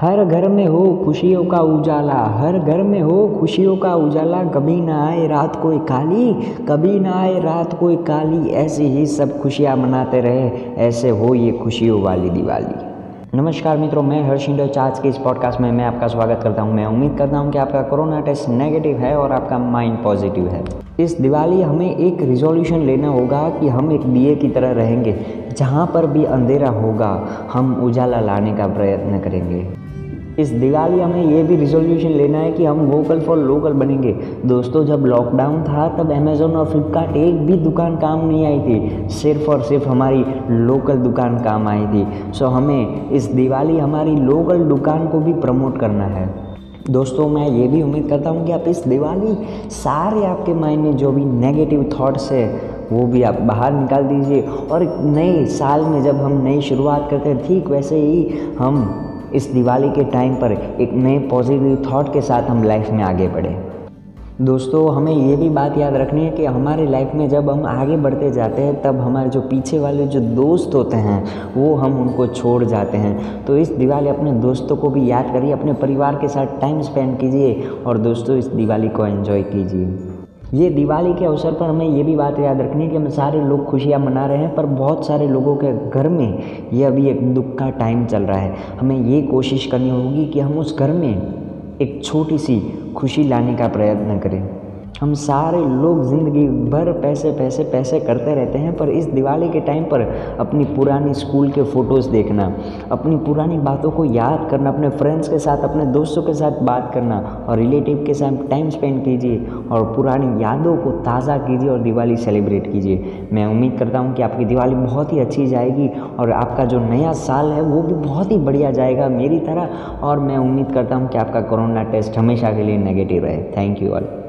हर घर में हो खुशियों का उजाला, हर घर में हो खुशियों का उजाला। कभी ना आए रात कोई काली, कभी ना आए रात कोई काली। ऐसे ही सब खुशियाँ मनाते रहे, ऐसे हो ये खुशियों वाली दिवाली। नमस्कार मित्रों, मैं हर्ष इंडोच आज के इस पॉडकास्ट में मैं आपका स्वागत करता हूँ। मैं उम्मीद करता हूँ कि आपका कोरोना टेस्ट नेगेटिव है और आपका माइंड पॉजिटिव है। इस दिवाली हमें एक रिजोल्यूशन लेना होगा कि हम एक दिए की तरह रहेंगे। जहाँ पर भी अंधेरा होगा, हम उजाला लाने का प्रयत्न करेंगे। इस दिवाली हमें ये भी रिजोल्यूशन लेना है कि हम वोकल फॉर लोकल बनेंगे। दोस्तों, जब लॉकडाउन था, तब अमेज़ोन और फ्लिपकार्ट एक भी दुकान काम नहीं आई थी। सिर्फ़ और सिर्फ़ हमारी लोकल दुकान काम आई थी। सो हमें इस दिवाली हमारी लोकल दुकान को भी प्रमोट करना है। दोस्तों, मैं ये भी उम्मीद करता हूँ कि आप इस दिवाली सारे आपके माइंड में जो भी नेगेटिव थॉट्स है वो भी आप बाहर निकाल दीजिए। और नए साल में जब हम नई शुरुआत करते हैं, ठीक वैसे ही हम इस दिवाली के टाइम पर एक नए पॉजिटिव थॉट के साथ हम लाइफ में आगे बढ़ें। दोस्तों, हमें ये भी बात याद रखनी है कि हमारे लाइफ में जब हम आगे बढ़ते जाते हैं, तब हमारे जो पीछे वाले जो दोस्त होते हैं, वो हम उनको छोड़ जाते हैं। तो इस दिवाली अपने दोस्तों को भी याद करिए, अपने परिवार के साथ टाइम स्पेंड कीजिए और दोस्तों, इस दिवाली को एंजॉय कीजिए। ये दिवाली के अवसर पर हमें ये भी बात याद रखनी है कि हम सारे लोग खुशियाँ मना रहे हैं, पर बहुत सारे लोगों के घर में ये अभी एक दुख का टाइम चल रहा है। हमें ये कोशिश करनी होगी कि हम उस घर में एक छोटी सी खुशी लाने का प्रयत्न करें। हम सारे लोग ज़िंदगी भर पैसे पैसे पैसे करते रहते हैं, पर इस दिवाली के टाइम पर अपनी पुरानी स्कूल के फ़ोटोज़ देखना, अपनी पुरानी बातों को याद करना, अपने फ्रेंड्स के साथ, अपने दोस्तों के साथ बात करना और रिलेटिव के साथ टाइम स्पेंड कीजिए और पुरानी यादों को ताज़ा कीजिए और दिवाली सेलिब्रेट कीजिए। मैं उम्मीद करता हूँ कि आपकी दिवाली बहुत ही अच्छी जाएगी और आपका जो नया साल है, वो भी बहुत ही बढ़िया जाएगा मेरी तरह और मैं उम्मीद करता हूँ कि आपका कोरोना टेस्ट हमेशा के लिए नेगेटिव रहे। Thank you all